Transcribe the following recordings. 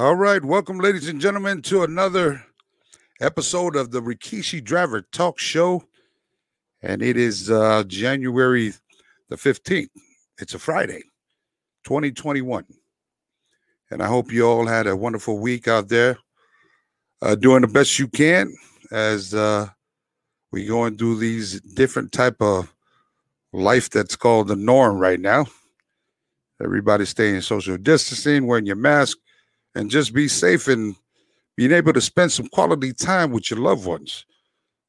All right, welcome, ladies and gentlemen, to another episode of the Rikishi Driver Talk Show. And it is uh, January the 15th. It's a Friday, 2021. And I hope you all had a wonderful week out there, uh, doing the best you can as uh, we going through these different type of life that's called the norm right now. Everybody staying social distancing, wearing your mask, and just be safe and being able to spend some quality time with your loved ones.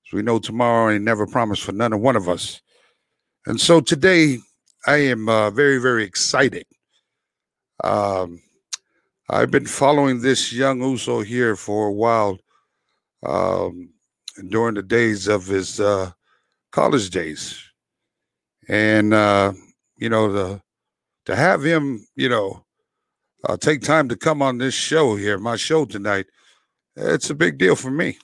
So we know tomorrow ain't never promised for none of one of us. And so today I am uh, very, very excited. Um, I've been following this young Uso here for a while um, during the days of his uh, college days. And, uh, you know, the to have him, you know, uh, take time to come on this show here, my show tonight, it's a big deal for me.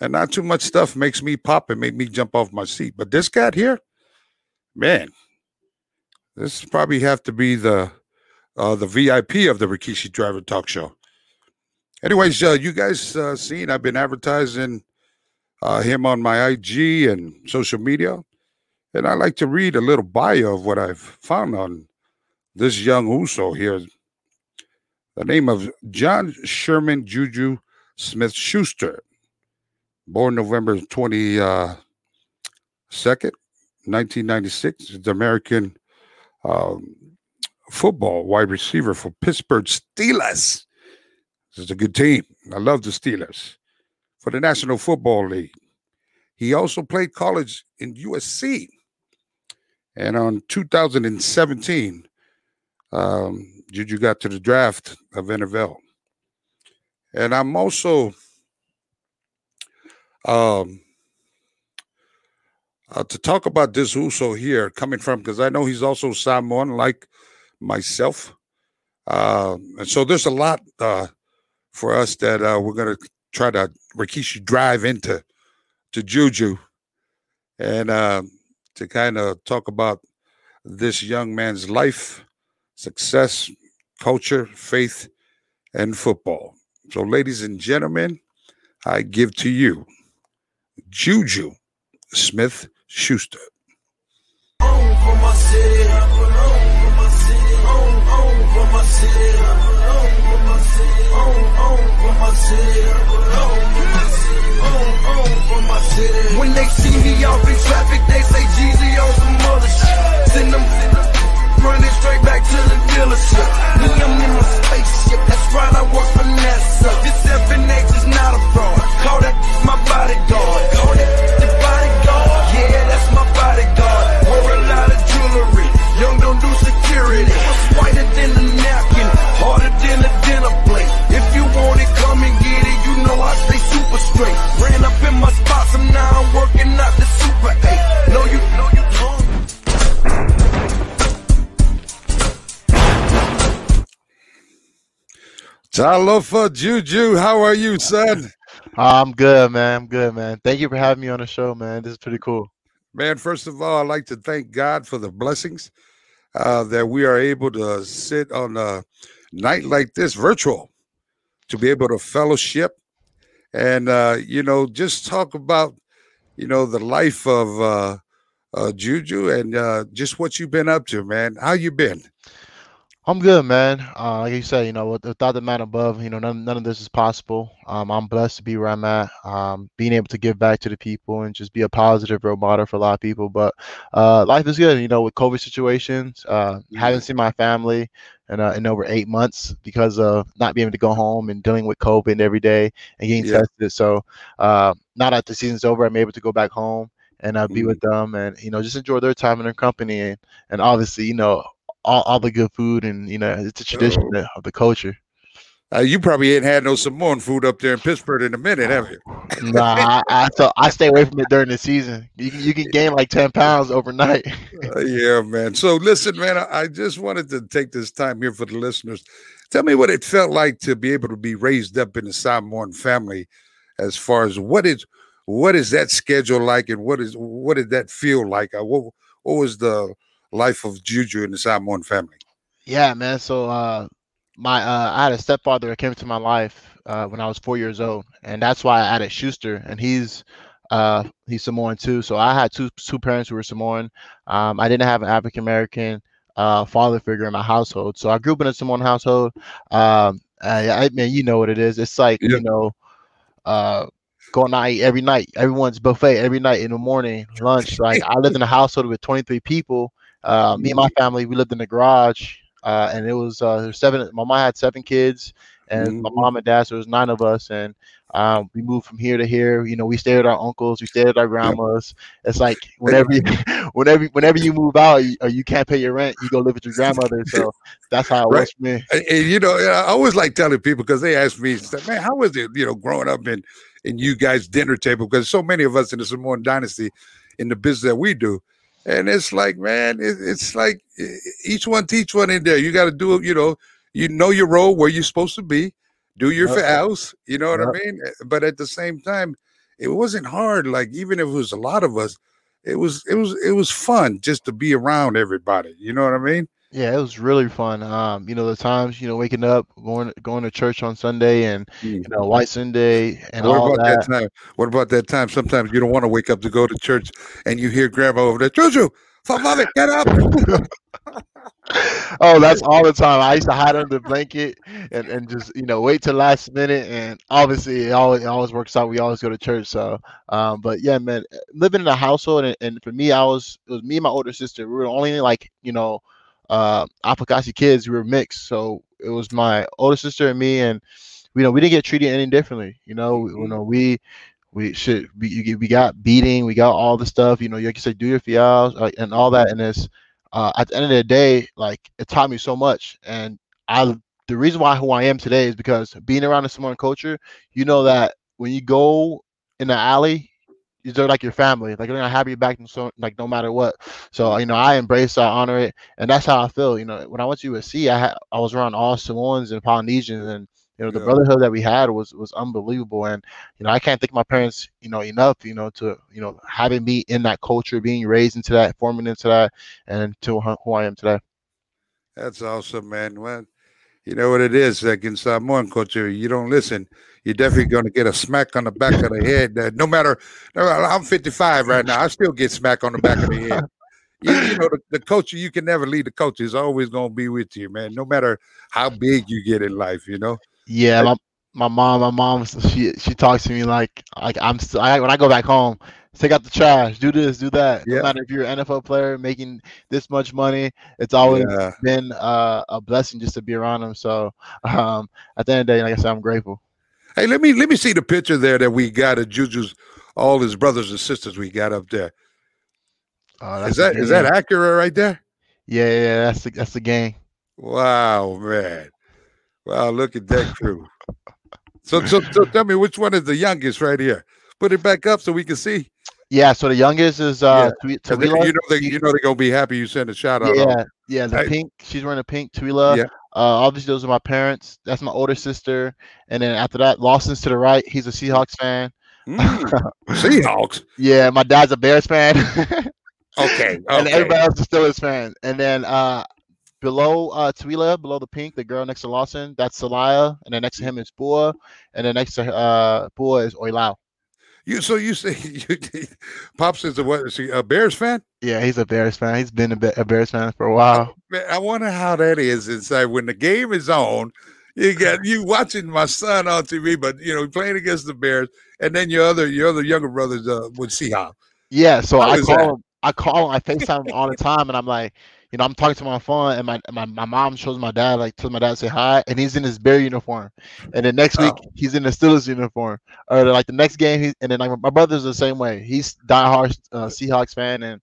And not too much stuff makes me pop and make me jump off my seat. But this cat here, man, this probably have to be the uh, the VIP of the Rikishi Driver Talk Show. Anyways, uh, you guys uh, seen I've been advertising uh, him on my IG and social media. And I like to read a little bio of what I've found on this young Uso here. The name of John Sherman Juju Smith Schuster, born November 22nd, uh, 1996, the American um, football wide receiver for Pittsburgh Steelers. This is a good team. I love the Steelers for the National Football League. He also played college in USC and on 2017, um, Juju got to the draft of NFL. And I'm also um, uh, to talk about this Uso here coming from, because I know he's also Samoan like myself. Uh, and so there's a lot uh, for us that uh, we're going to try to Rikishi drive into to Juju. And um, to kind of talk about this young man's life, success, culture, faith, and football. So, ladies and gentlemen, I give to you Juju Smith Schuster. When they see me off in traffic, Talofa Juju, how are you, son? I'm good, man. I'm good, man. Thank you for having me on the show, man. This is pretty cool. Man, first of all, I'd like to thank God for the blessings uh, that we are able to sit on a night like this, virtual, to be able to fellowship and, uh, you know, just talk about, you know, the life of uh, uh, Juju and uh, just what you've been up to, man. How you been? I'm good, man. Uh, like you said, you know, with- without the man above, you know, none, none of this is possible. Um, I'm blessed to be where I'm at, um, being able to give back to the people and just be a positive role model for a lot of people. But uh, life is good, you know, with COVID situations. Uh, haven't seen my family in, uh, in over eight months because of not being able to go home and dealing with COVID every day and getting Yeah. tested. So uh, now that the season's over, I'm able to go back home and uh, be with them and you know just enjoy their time in their company and and obviously you know all, all the good food and you know it's a tradition Oh. of the culture. Uh, you probably ain't had no Samoan food up there in Pittsburgh in a minute, have you? Nah, I, I so I stay away from it during the season. You can you can gain like ten pounds overnight. Uh, yeah, man. So listen, man, I, I just wanted to take this time here for the listeners. Tell me what it felt like to be able to be raised up in the Samoan family, as far as what is what is that schedule like, and what is what did that feel like? Uh, what what was the life of Juju in the Samoan family? Yeah, man. So uh my uh, I had a stepfather that came into my life uh, when I was four years old, and that's why I added Schuster, and he's uh, he's Samoan too. So I had two two parents who were Samoan. Um, I didn't have an African American uh, father figure in my household, so I grew up in a Samoan household. Um, I, I mean, you know what it is. It's like Yeah. you know, uh, going out every night. Everyone's buffet every night in the morning, lunch. Like I lived in a household with 23 people. Uh, me and my family, we lived in the garage, uh, and it was uh, seven. My mom had seven kids, and my Mhm. mom and dad, so it was nine of us, and um, we moved from here to here. You know, we stayed at our uncles, we stayed at our grandmas. It's like whenever, you, whenever, whenever you move out, you, or you can't pay your rent, you go live with your grandmother. So that's how it Right. was for me. And, and, you know, I always like telling people because they ask me, man, how was it, you know, growing up in in you guys' dinner table? Because so many of us in the Samoan dynasty in the business that we do. And it's like, man, it, it's like each one teach one in there. You got to do it, you know, you know your role where you're supposed to be, do your Yep. fouls, you know what I mean? Eh, but at the same time, it wasn't hard. Like even if it was a lot of us, it was it was it was fun just to be around everybody. You know what I mean? Yeah, it was really fun. Um, you know, the times, you know, waking up, going going to church on Sunday, and you know, White Sunday, and what all about that. that. time? What about that time? Sometimes you don't want to wake up to go to church, and you hear grandma over there, Juju, for mommy, get up. oh, that's all the time. I used to hide under the blanket and, and just you know wait till last minute. And obviously, it always it always works out. We always go to church. So, um, but yeah, man, living in a household and, and for me, I was it was me and my older sister. We were only like you know, uh, Apakasi kids. We were mixed. So it was my older sister and me, and you know we didn't get treated any differently. You know, we- you know we. We should we, we got beating, we got all the stuff, you know, like you said, do your feaus like, and all that. And it's uh, at the end of the day, like it taught me so much. And I, the reason why who I am today is because being around the Samoan culture, you know that when you go in the alley, they're like your family. Like they're gonna have you back, and so like no matter what. So uh, you know, I embrace, I honor it, and that's how I feel. You know, when I went to USC, I had I was around all Samoans and Polynesians, and you know, the Yeah. brotherhood that we had was was unbelievable. And you know, I can't thank my parents, you know, enough, you know, to you know having me in that culture, being raised into that, forming into that, and to who who I am today. That's awesome, man. Well, you know what it is, like in Samoan culture, you don't listen, you're definitely going to get a smack on the back of the head. That no matter, I'm 55 right now, I still get smack on the back of the head. You, you know, the, the culture, you can never leave the coach is always going to be with you, man, no matter how big you get in life, you know? Yeah, my my mom, my mom, she she talks to me like like I'm still I, when I go back home, take out the trash, do this, do that. Yeah. No matter if you're an NFL player making this much money, it's always Yeah. been uh, a blessing just to be around them. So um, at the end of the day, like I said, I'm grateful. Hey, let me let me see the picture there that we got of Juju's, all his brothers and sisters we got up there. Uh, Is that is that accurate right there? Yeah, yeah, yeah, that's the that's the gang. Wow, man. Wow, look at that crew. So, so, so tell me which one is the youngest right here? Put it back up so we can see. Yeah, so the youngest is uh, Tui- 'Cause they- Tuila. you know they you know they're gonna be happy you sent a shout out. Yeah, yeah, the pink. She's wearing a pink Twila. Yeah. Uh, obviously, those are my parents. That's my older sister. And then after that, Lawson's to the right. He's a Seahawks fan. Mm, Seahawks. Yeah, my dad's a Bears fan. Okay. and everybody else is Steelers fan. And then uh, below uh, Twila, below the pink, the girl next to Lawson, that's Salaya. And then next to him is Bua. And then next to uh, Bua is Oilau. You so you say you, Pops is a what? Is he a Bears fan? Yeah, he's a Bears fan. He's been a, a Bears fan for a while. Man, I wonder how that is inside when the game is on. You got you watching my son on TV, but you know playing against the Bears, and then your other your other younger brothers uh, see Seahawks. Yeah, so How I call that? him. I call him. I Facetime him all the time, and I'm like, you know, I'm talking to my on phone, and my my, my mom shows my dad, like, tells my dad to say hi, and he's in his Bear uniform, and then next week Oh. he's in the Steelers uniform, or like the next game, he, and then like my brother's the same way. He's diehard uh, Seahawks fan, and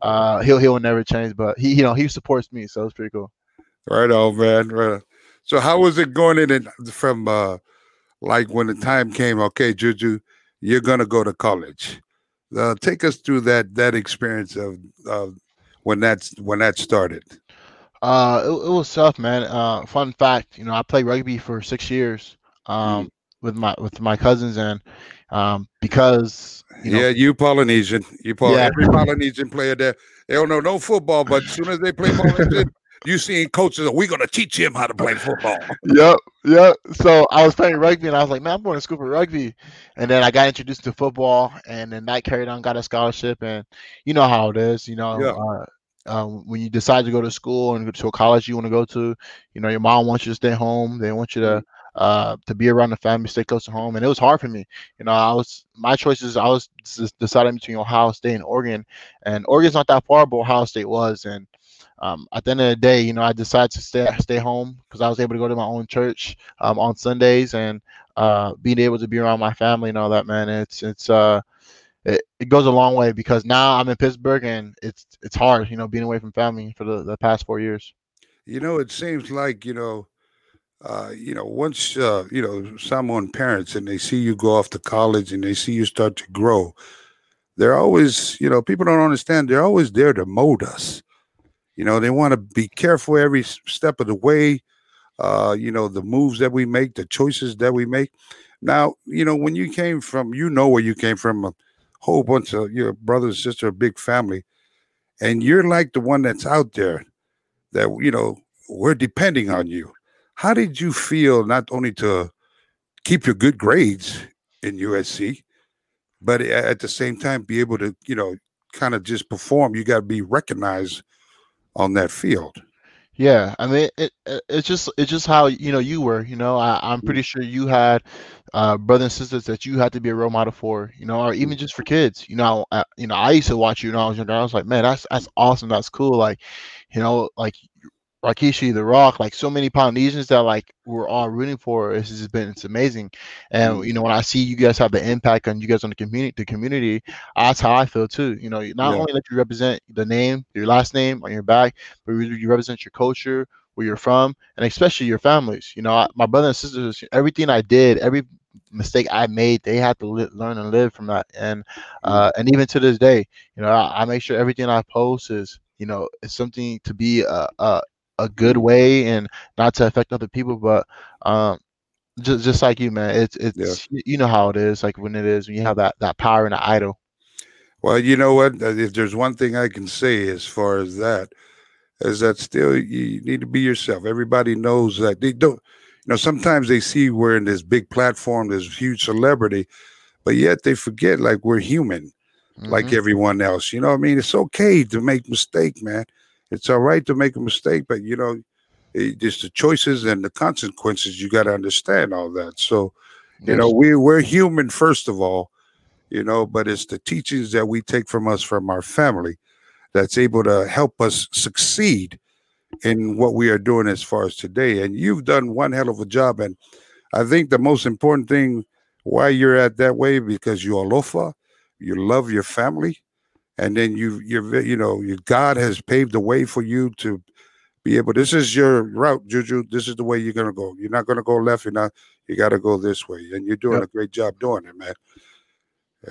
uh, he'll he'll never change, but he you know he supports me, so it's pretty cool. Right on, man. Right on. So how was it going in it from uh like when the time came, okay, Juju, you're gonna go to college. Uh, take us through that that experience of uh, when that's when that started. Uh, it, it was tough, man. Uh, fun fact, you know, I played rugby for six years, um, with my with my cousins, and um, because you know, yeah, you Polynesian. You Poly- Yeah. every Polynesian player there, they don't know no football, but as soon as they play Polynesian, you seeing coaches, we're gonna teach him how to play football. yep, yep. So I was playing rugby, and I was like, man, I'm going to school for rugby. And then I got introduced to football, and then that carried on, got a scholarship, and you know how it is, you know. Yeah. Uh, um, when you decide to go to school and go to a college you want to go to, you know, your mom wants you to stay home. They want you to uh, to be around the family, stay close to home. And it was hard for me. You know, I was my choices. I was deciding between Ohio State and Oregon, and Oregon's not that far, but Ohio State was. And um, at the end of the day, you know, I decided to stay stay home because I was able to go to my own church um, on Sundays and uh, being able to be around my family and all that. Man, it's it's uh, it, it goes a long way because now I'm in Pittsburgh and it's it's hard, you know, being away from family for the, the past four years. You know, it seems like you know, uh, you know, once uh, you know someone parents and they see you go off to college and they see you start to grow, they're always, you know, people don't understand. They're always there to mold us. You know, they want to be careful every step of the way. Uh, you know, the moves that we make, the choices that we make. Now, you know, when you came from, you know where you came from, a whole bunch of your brother and sister, a big family, and you're like the one that's out there that you know we're depending on you. How did you feel not only to keep your good grades in USC, but at the same time be able to, you know, kind of just perform? You got to be recognized on that field. Yeah, I mean, it, it it's just it's just how you know you were. You know, I, I'm pretty sure you had uh, brothers and sisters that you had to be a role model for. You know, or even just for kids. You know, I, you know, I used to watch you when I was younger. I was like, man, that's that's awesome. That's cool. Like, you know, like Rikishi, The Rock, like so many Polynesians that like we're all rooting for. It's just been it's amazing, and mm-hmm. you know when I see you guys have the impact on you guys on the community, the community, that's how I feel too. You know, not Yeah. only that you represent the name, your last name on your back, but you represent your culture, where you're from, and especially your families. You know, I, my brother and sisters, everything I did, every mistake I made, they had to li- learn and live from that, and mm-hmm. uh, and even to this day, you know, I, I make sure everything I post is you know it's something to be a, a a good way and not to affect other people but um just just like you man it's it's y- you know how it is like when it is when you have that that power and an idol Well, you know what? Uh, If there's one thing I can say as far as that, is that still you need to be yourself. Everybody knows that they don't. You know, sometimes they see we're in this big platform, this huge celebrity, but yet they forget like we're human, like Mhm. everyone else. You know what I mean? It's okay to make mistake, man. It's all right to make a mistake, but you know, it, just the choices and the consequences. You got to understand all that. So, you know, we we're human first of all you know, but it's the teachings that we take from us from our family that's able to help us succeed in what we are doing as far as today. And you've done one hell of a job. And I think the most important thing why you're at that way because you're alofa, you love your family, and then you you're you know you, God has paved the way for you to be able. This is your route, Juju. This is the way you're gonna go. You're not gonna go left. You're not. You got to go this way, and you're doing Yep. a great job doing it, man.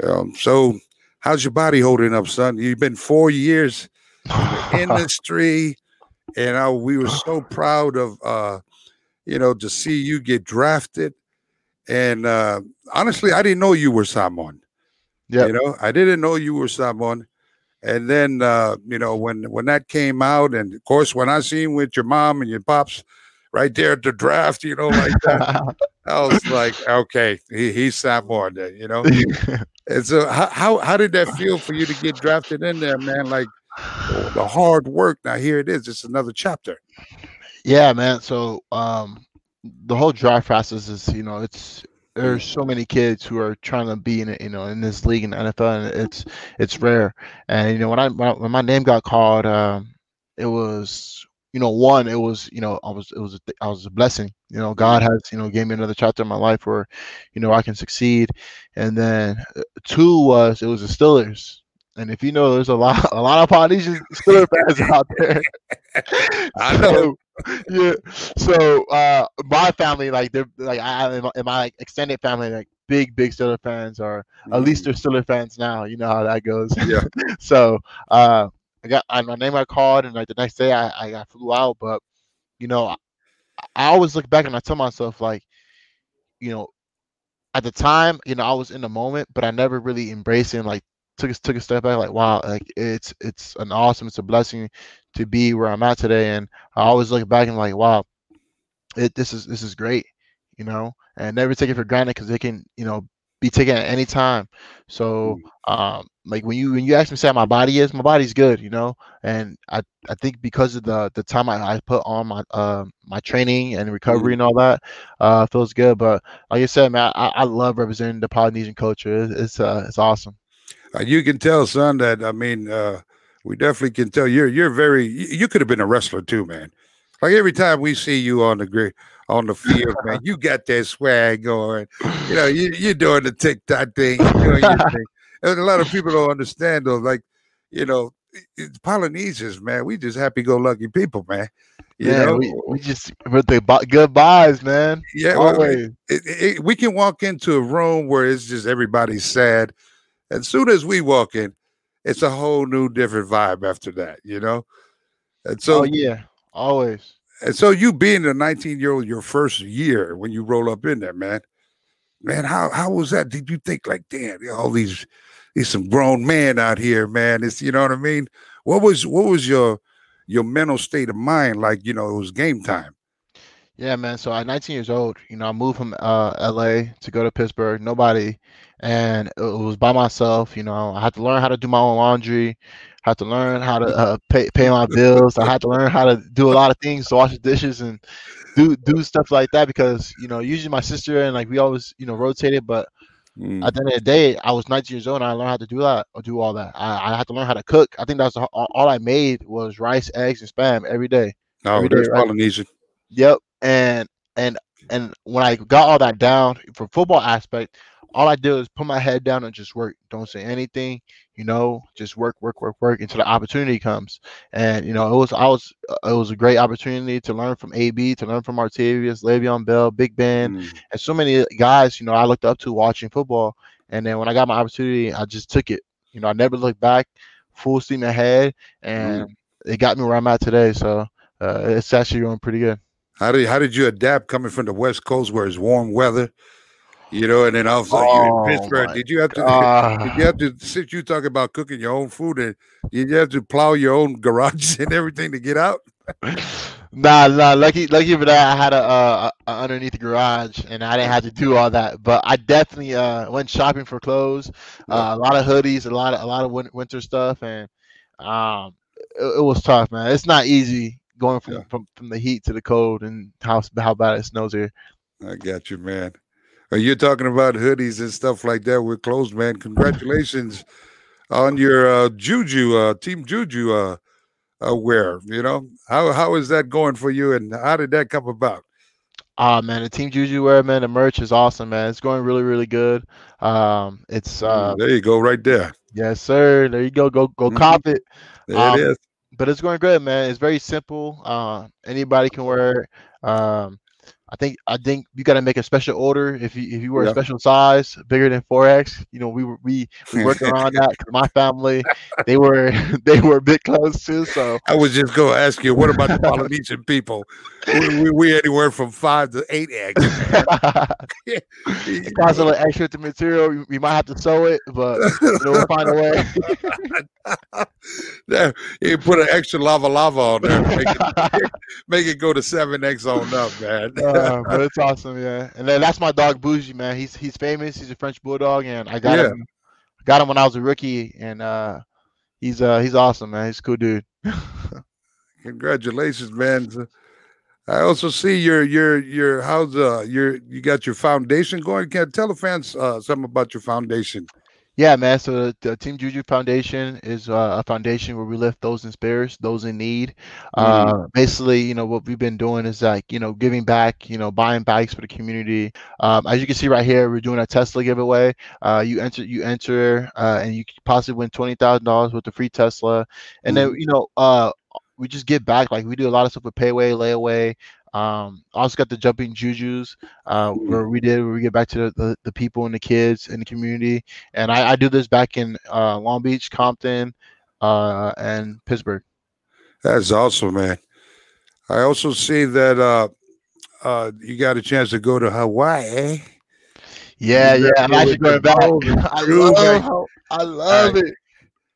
Um, so, how's your body holding up, son? You've been four years in the industry, and I, we were so proud of, uh, you know, to see you get drafted. And uh, honestly, I didn't know you were someone. Yeah, You know, I didn't know you were someone. And then, uh, you know, when when that came out, and of course, when I seen with your mom and your pops right there at the draft, you know, like that, I was like, okay, he, he's Samoan, you know. And so, how, how how did that feel for you to get drafted in there, man? Like the hard work. Now here it is. It's another chapter. yeah man so um the whole draft process is you know it's there's so many kids who are trying to be in it, you know in this league in the NFL and it's it's rare. And you know when I when, my name got called um it was you know one it was you know I was it was a, I was a blessing. You know God has you know gave me another chapter in my life where you know I can succeed. And then uh, two was it was the Steelers. And if you know there's a lot a lot of Polynesian Steelers fans out there. I know. yeah. So uh my family, like they're like I in my, in my extended family, like big, big Steelers fans or at least they're Steelers fans now. You know how that goes. Yeah. so uh I got I, my name I called and like the next day I, I, I flew out, but you know, I, I always look back and I tell myself like, you know, at the time, you know, I was in the moment, but I never really embraced it like took a, took a step back, like wow, like it's it's an awesome, it's a blessing to be where I'm at today, and I always look back and like wow, it this is this is great, you know, and never take it for granted because it can you know be taken at any time. So um like when you when you ask me say how my body is, my body's good, you know, and I I think because of the the time I, I put on my uh my training and recovery and all that, uh feels good. But like I said, man, I, I love representing the Polynesian culture. It's it's, uh, it's awesome. Uh, you can tell, son, that I mean, uh, we definitely can tell you're you're very. You, could have been a wrestler too, man. Like every time we see you on the grid on the field, man, you got that swag going. You know, you you're doing the TikTok thing. You're doing your thing. And a lot of people don't understand though. Like, you know, it's Polynesians, man. We just happy-go-lucky people, man. You yeah, know, we, we just with the good vibes, man. yeah, well, Always. it, it, we can walk into a room where it's just everybody's sad. As soon as we walk in, it's a whole new different vibe after that, you know? And so oh yeah, always. and so you being a 19 year old your first year when you roll up in there, man. Man, how how was that? Did you think like, damn, all these these some grown men out here, man? It's you know what I mean? What was what was your your mental state of mind like, you know, it was game time? Yeah, man. So at 19 years old, you know, I moved from uh, LA to go to Pittsburgh. Nobody, and it was by myself. You know, I had to learn how to do my own laundry. Had to learn how to uh, pay pay my bills. I had to learn how to do a lot of things, to wash the dishes and do do stuff like that because you know usually my sister and like we always you know rotated, but Mm. at the end of the day, I was 19 years old and I learned how to do that or do all that. I, I had to learn how to cook. I think that's all, all I made was rice, eggs, and spam every day. No, every day, that's right? Polynesian. Yep. And and and when I got all that down for football aspect, all I did was put my head down and just work. Don't say anything, you know, just work, work, work, work until the opportunity comes. And you know, it was I was uh, it was a great opportunity to learn from AB, to learn from Martavis, Le'Veon Bell, Big Ben, Mm. and so many guys, you know, I looked up to watching football. And then when I got my opportunity, I just took it. You know, I never looked back, full steam ahead, and it got me where I'm at today. So uh, it's actually going pretty good. How did how did you adapt coming from the West Coast where it's warm weather? You know, and then all of a sudden you're Oh, in Pittsburgh. Did you have to did Ah. you have to since you talk about cooking your own food and did you have to plow your own garage and everything to get out? Nah, nah. Lucky, lucky for that, I had a, uh, a underneath garage, and I didn't have to do all that. But I definitely uh, went shopping for clothes, uh, a lot of hoodies, a lot of a lot of winter stuff, and um, it, it was tough, man. It's not easy going from, Yeah. from from the heat to the cold and how how bad it snows here. I got you, man. Are you talking about hoodies and stuff like that with clothes, man? Congratulations on your uh, Juju uh, team Juju uh, uh, wear. You know how how is that going for you, and how did that come about? Ah, man, the Team Juju wear, man, the merch is awesome, man. It's going really, really good. Um, it's uh, Mm, there you go, right there. yes, sir. There you go. Go, go, Mhm. cop it. There Um, it is. but it's going good, man. It's very simple. Uh, anybody can wear it. Um, I think I think you got to make a special order if you if you wear Yeah. a special size bigger than four X. You know, we were we we worked around that. My family, they were they were a bit close too. So I was just going to ask you, what about the Polynesian people? We, we, we anywhere from five to eight eggs. it costs a little extra to material. We, we might have to sew it, but you know, we'll find a way. There, you put an extra lava lava on there, make it, make it go to seven X on up, man. Uh, but it's awesome, yeah. And then that's my dog Boujee, man. He's he's famous. He's a French bulldog, and I got Yeah. him got him when I was a rookie, and uh, he's uh he's awesome, man. He's a cool dude. Congratulations, man. I also see your your your how's uh your you got your foundation going. Can you tell the fans uh, something about your foundation? Yeah, man. So the, the Team Juju Foundation is uh, a foundation where we lift those in spirits, those in need. Uh, basically, you know, what we've been doing is like, you know, giving back, you know, buying bikes for the community. Um, as you can see right here, we're doing a Tesla giveaway. Uh, you enter, you enter, uh, and you possibly win twenty thousand dollars with the free Tesla. And then, you know, uh, we just give back. Like we do a lot of stuff with Payway, Layaway. Um, also got the jumping jujus, uh, where we did where we get back to the, the, the people and the kids in the community and I, I do this back in uh, Long Beach, Compton, uh, and Pittsburgh. That's awesome, man. I also see that uh uh you got a chance to go to Hawaii. Yeah, yeah. I'm actually going back. I love, man. I love right. it.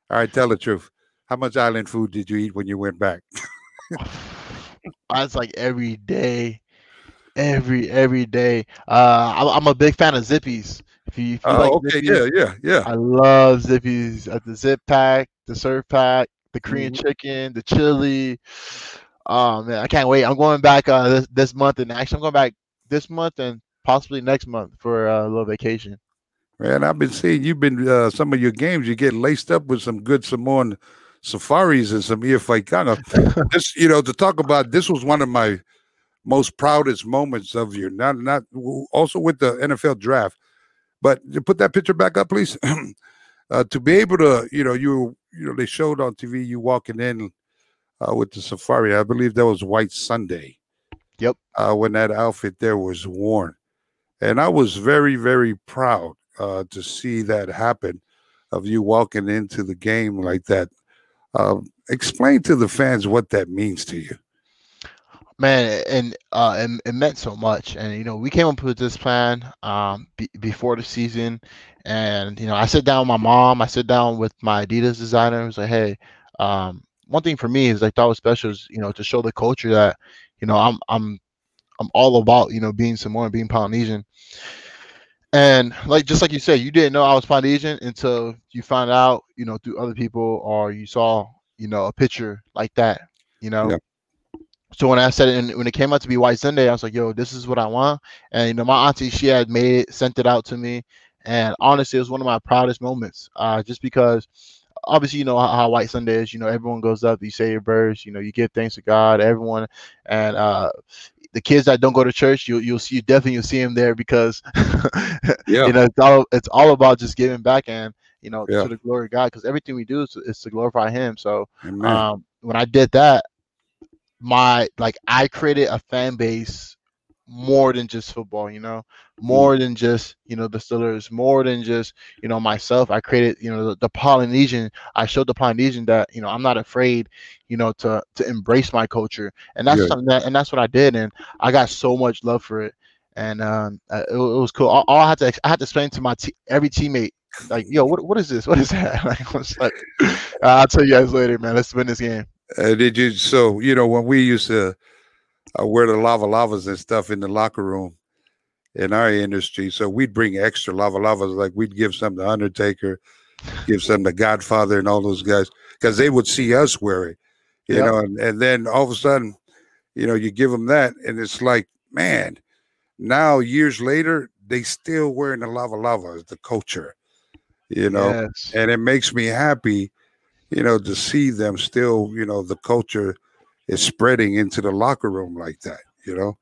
All right, tell the truth. How much island food did you eat when you went back? It's like every day, every every day. Uh, I'm, I'm a big fan of Zippy's. If you, if you Oh, like okay, Zippy's, yeah, yeah, yeah. I love Zippy's. at the Zip Pack, the Surf Pack, the Korean Mhm. chicken, the chili. Oh man, I can't wait. I'm going back uh, this this month, and actually I'm going back this month and possibly next month for uh, a little vacation. Man, I've been seeing you've been uh, some of your games. You get laced up with some good Samoan safaris and some Iafaikana. this, you know, to talk about this was one of my most proudest moments of you. not not also with the NFL draft. But you put that picture back up, please. uh, to be able to, you know, you you know they showed on TV you walking in uh, with the safari. I believe that was White Sunday. Yep. Uh, when that outfit there was worn, and I was very very proud uh, to see that happen of you walking into the game like that. Uh, explain to the fans what that means to you. man and uh it, it meant so much. And you know we came up with this plan um be, before the season. And you know i sit down with my mom i sit down with my adidas designer and was like hey um one thing for me is i thought was special is you know to show the culture that you know i'm i'm i'm all about you know being samoan being polynesian and like just like you said you didn't know i was polynesian until you found out you know through other people or you saw you know a picture like that you know Yeah. so when I said it, and when it came out to be White Sunday, I was like, "Yo, this is what I want." And you know, my auntie, she had made it, sent it out to me, and honestly, it was one of my proudest moments. Uh, just because, obviously, you know how, how White Sunday is. You know, everyone goes up, you say your verse, you know, you give thanks to God, everyone, and uh, the kids that don't go to church, you you'll see, you definitely you'll see them there because, Yeah. you know, it's all it's all about just giving back and you know Yeah. to the glory of God because everything we do is, is to glorify Him. So um, when I did that, my like I created a fan base more than just football, you know, more than just you know the Steelers, more than just you know myself. I created you know the, the Polynesian. I showed the Polynesian that you know I'm not afraid, you know, to to embrace my culture, and that's Good. something that and that's what I did, and I got so much love for it, and um, uh, it, it was cool. All, all I had to I had to explain to my te- every teammate. Like yo, what what is this? What is that? Like, I was like, I'll tell you guys later, man. Let's win this game. Uh, did you? So you know when we used to uh, wear the lava lavas and stuff in the locker room in our industry, so we'd bring extra lava lavas. Like we'd give some to Undertaker, give some to Godfather, and all those guys because they would see us wear it, you Yep. know. And, and then all of a sudden, you know, you give them that, and it's like, man, now years later, they still wearing the lava lava as the culture, you know Yes. and it makes me happy, you know, to see them still, you know, the culture is spreading into the locker room like that, you know.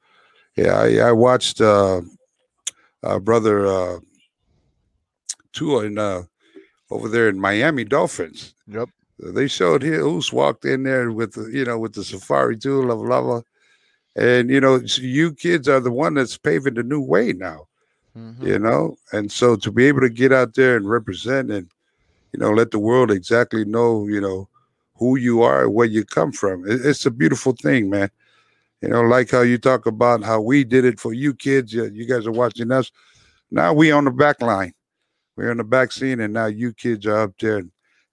Yeah, I, I watched uh, uh brother uh Tua in uh over there in Miami Dolphins. Yep. They showed here who's walked in there with the, you know, with the safari too, lava lava. And you know, you kids are the one that's paving the new way now Mhm. you know and so to be able to get out there and represent and you know let the world exactly know you know who you are and where you come from. It's a beautiful thing man you know like how you talk about how we did it for you kids you, guys are watching us now we on the back line we're on the back scene and now you kids are up there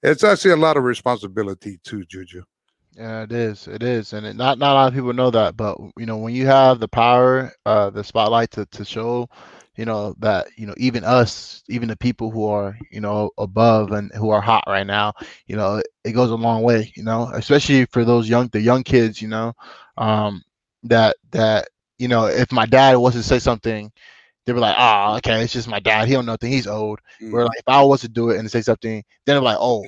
it's actually a lot of responsibility too juju Yeah, it is. It is, and it, not not a lot of people know that. But you know, when you have the power, uh, the spotlight to to show, you know that you know even us, even the people who are you know above and who are hot right now, you know, it, goes a long way. You know, especially for those young the young kids. You know, um, that that you know if my dad was to say something. They were like, "Oh, okay, it's just my dad. He don't know nothing. He's old." Where like if I was to do it and say something, then I'm like, oh,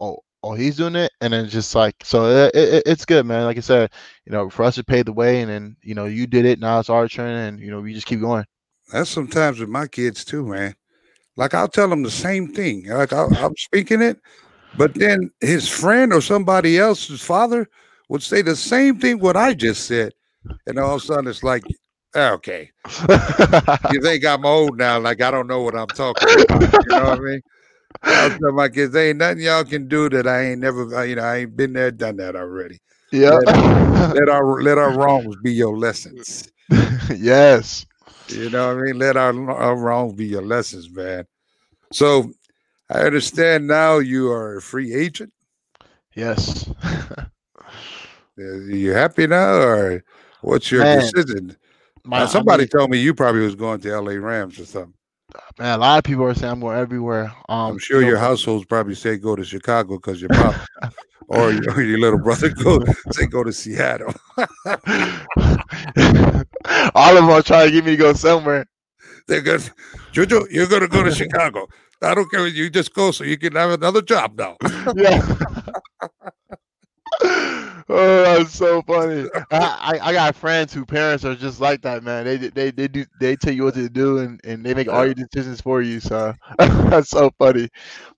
oh, oh, he's doing it, and then it's just like so it, it, it's good, man. Like I said, you know, for us to pay the way, and then you know you did it. Now it's our turn, and you know we just keep going. That's sometimes with my kids too, man. Like I'll tell them the same thing. Like I'll, I'm speaking it, but then his friend or somebody else's father would say the same thing what I just said, and all of a sudden it's like, "Ah, okay, you think I'm old now? Like I don't know what I'm talking about. You know what I mean? I'll tell my kids, there ain't nothing y'all can do that I ain't never, you know, I ain't been there, done that already. yeah. Let our let our wrongs be your lessons. yes. You know what I mean? Let our, our wrongs be your lessons, man. So I understand now you are a free agent. Yes. Are you happy now, or what's your Man, decision? My, Now, I somebody mean, told me you probably was going to LA Rams or something. man, a lot of people are saying I'm going everywhere. Um, I'm sure you your know, households probably say go to Chicago because your pop or your, your little brother go say go to Seattle. all of them are trying to get me to go somewhere. They're good. Jojo, you're going to go to Chicago. I don't care. You just go so you can have another job now. Yeah. oh, that's so funny. I, I I got friends who parents are just like that, man. They they they do they tell you what to do and, and they make all your decisions for you. So that's so funny.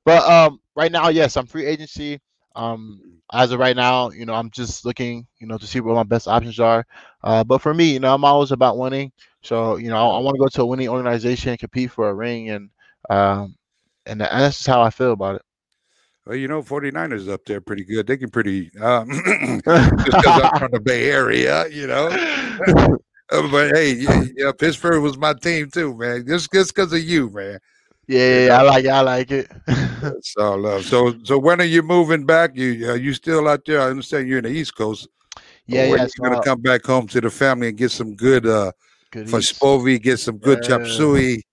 But um, right now, yes, I'm free agency. Um, as of right now, you know, I'm just looking, you know, to see what my best options are. Uh, but for me, you know, I'm always about winning. So you know, I, I want to go to a winning organization, and compete for a ring, and um, and, and that's just how I feel about it. Well, you know, 49ers up there pretty good. They can pretty um, just because I'm from the Bay Area, you know. Uh, but hey, yeah, yeah, Pittsburgh was my team too, man. Just just because of you, man. Yeah, yeah, yeah, I like it. I like it. That's all love. So, so when are you moving back? You are you still out there? I understand you're in the East Coast. yeah, yeah. are you gonna so, come back home to the family and get some good uh good for eats. Spovey, get some good chop suey.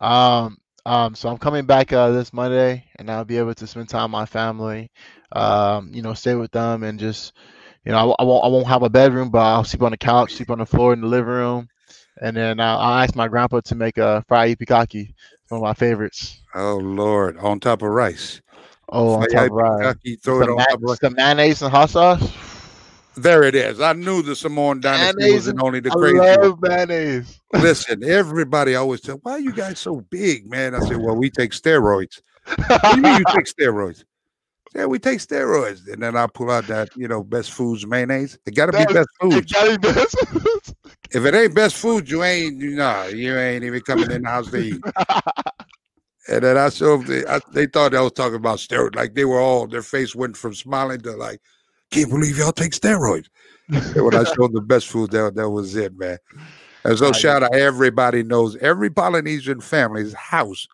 Um, um, so I'm coming back uh this Monday, and I'll be able to spend time with my family. Um, you know, stay with them, and just, you know, I, I won't I won't have a bedroom, but I'll sleep on the couch, sleep on the floor in the living room, and then I'll, I'll ask my grandpa to make a fried ipikaki, one of my favorites. Oh Lord, on top of rice. Oh, on top of rice. Throw it on ma- top of rice. some mayonnaise and hot sauce. There it is. I knew the Samoan dynasty Mayonnaise wasn't only the I crazy one. love mayonnaise. Listen, everybody always tell, why are you guys so big, man? I said, well, we take steroids. What you mean you take steroids? Yeah, we take steroids. And then I pull out that, you know, best foods mayonnaise. It gotta be That's- best It foods. gotta be best. If it ain't best food, you ain't, you know, you ain't even coming in the house to eat. And then I showed them, I, they thought I was talking about steroids. Like they were all, their face went from smiling to like, can't believe y'all take steroids. And when I showed the best food, that, that was it, man. And so Nice. shout out, everybody knows every Polynesian family's house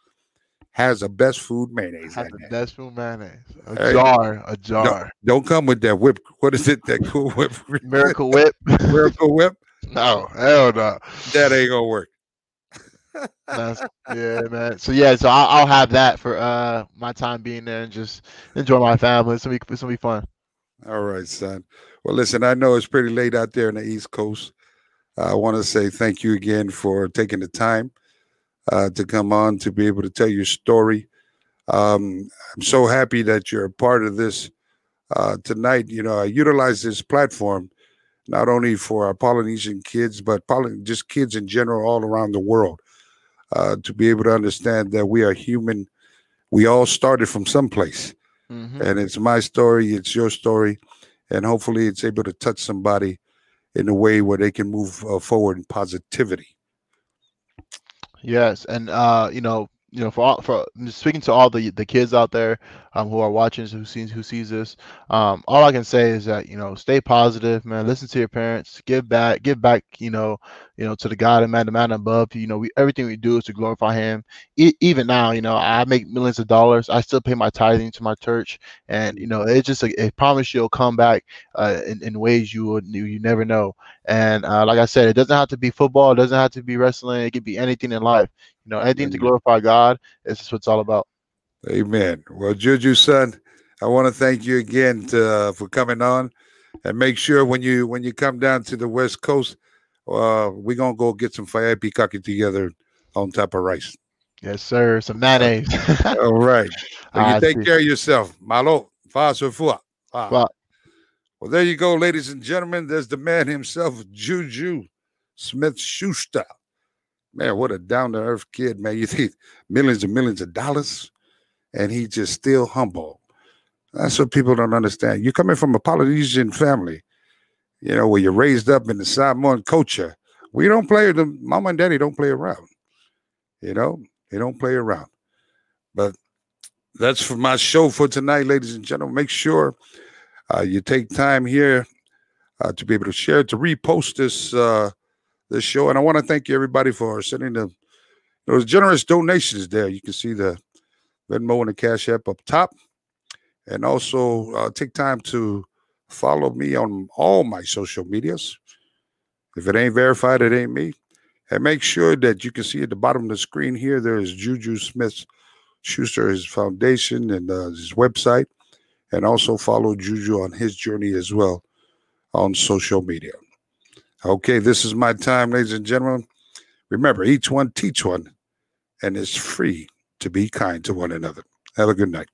has a best food mayonnaise. In the best food mayonnaise. A Hey. jar, a jar. Don't come with that whip. What is it? That cool whip? Miracle Whip. Miracle whip? no, hell no. That ain't gonna work. That's, yeah, man. So yeah, so I'll, I'll have that for uh my time being there and just enjoy my family. It's gonna be it's gonna be fun. All right, son. Well, listen, I know it's pretty late out there in the East Coast. I want to say thank you again for taking the time uh, to come on to be able to tell your story. Um, I'm so happy that you're a part of this uh, tonight. You know, I utilize this platform not only for our Polynesian kids, but poly- just kids in general all around the world uh, to be able to understand that we are human. We all started from someplace Mhm. and it's my story it's your story and hopefully it's able to touch somebody in a way where they can move uh, forward in positivity Yes, and uh, you know, you know, for all, for speaking to all the the kids out there um, who are watching, who sees who sees this, um, all I can say is that you know, stay positive, man. Listen to your parents. Give back, give back. You know, you know, to the God and man, the man above. You know, we everything we do is to glorify Him. E- even now, you know, I make millions of dollars. I still pay my tithing to my church, and you know, it's just a, promise you'll come back uh, in, in ways you would you, you never know. And uh, like I said, it doesn't have to be football. It doesn't have to be wrestling. It could be anything in life. You know, anything to glorify God. It's just what it's all about. amen well juju son i want to thank you again to, uh, for coming on and make sure when you when you come down to the west coast uh we're gonna go get some fire pikaki together on top of rice Yes, sir. Some mayonnaise. all right well, you take see. care of yourself malo fa so fua. Well, Well, there you go, ladies and gentlemen. There's the man himself, Juju Smith Schuster. Man, what a down to earth kid, man. You think millions and millions of dollars, and he just still humble. That's what people don't understand. You're coming from a Polynesian family, you know, where you're raised up in the Samoan culture. We don't play, the mama and daddy don't play around. You know, they don't play around. But that's for my show for tonight, ladies and gentlemen. Make sure uh, you take time here uh, to be able to share, to repost this uh, this show. And I want to thank you, everybody, for sending the those generous donations there. You can see the Venmo and the Cash App up top. And also uh, take time to follow me on all my social medias. If it ain't verified, it ain't me. And make sure that you can see at the bottom of the screen here, there is Juju Smith Schuster, his foundation and uh, his website. And also follow Juju on his journey as well on social media. Okay, this is my time, ladies and gentlemen. Remember, each one teach one, and it's free to be kind to one another. Have a good night.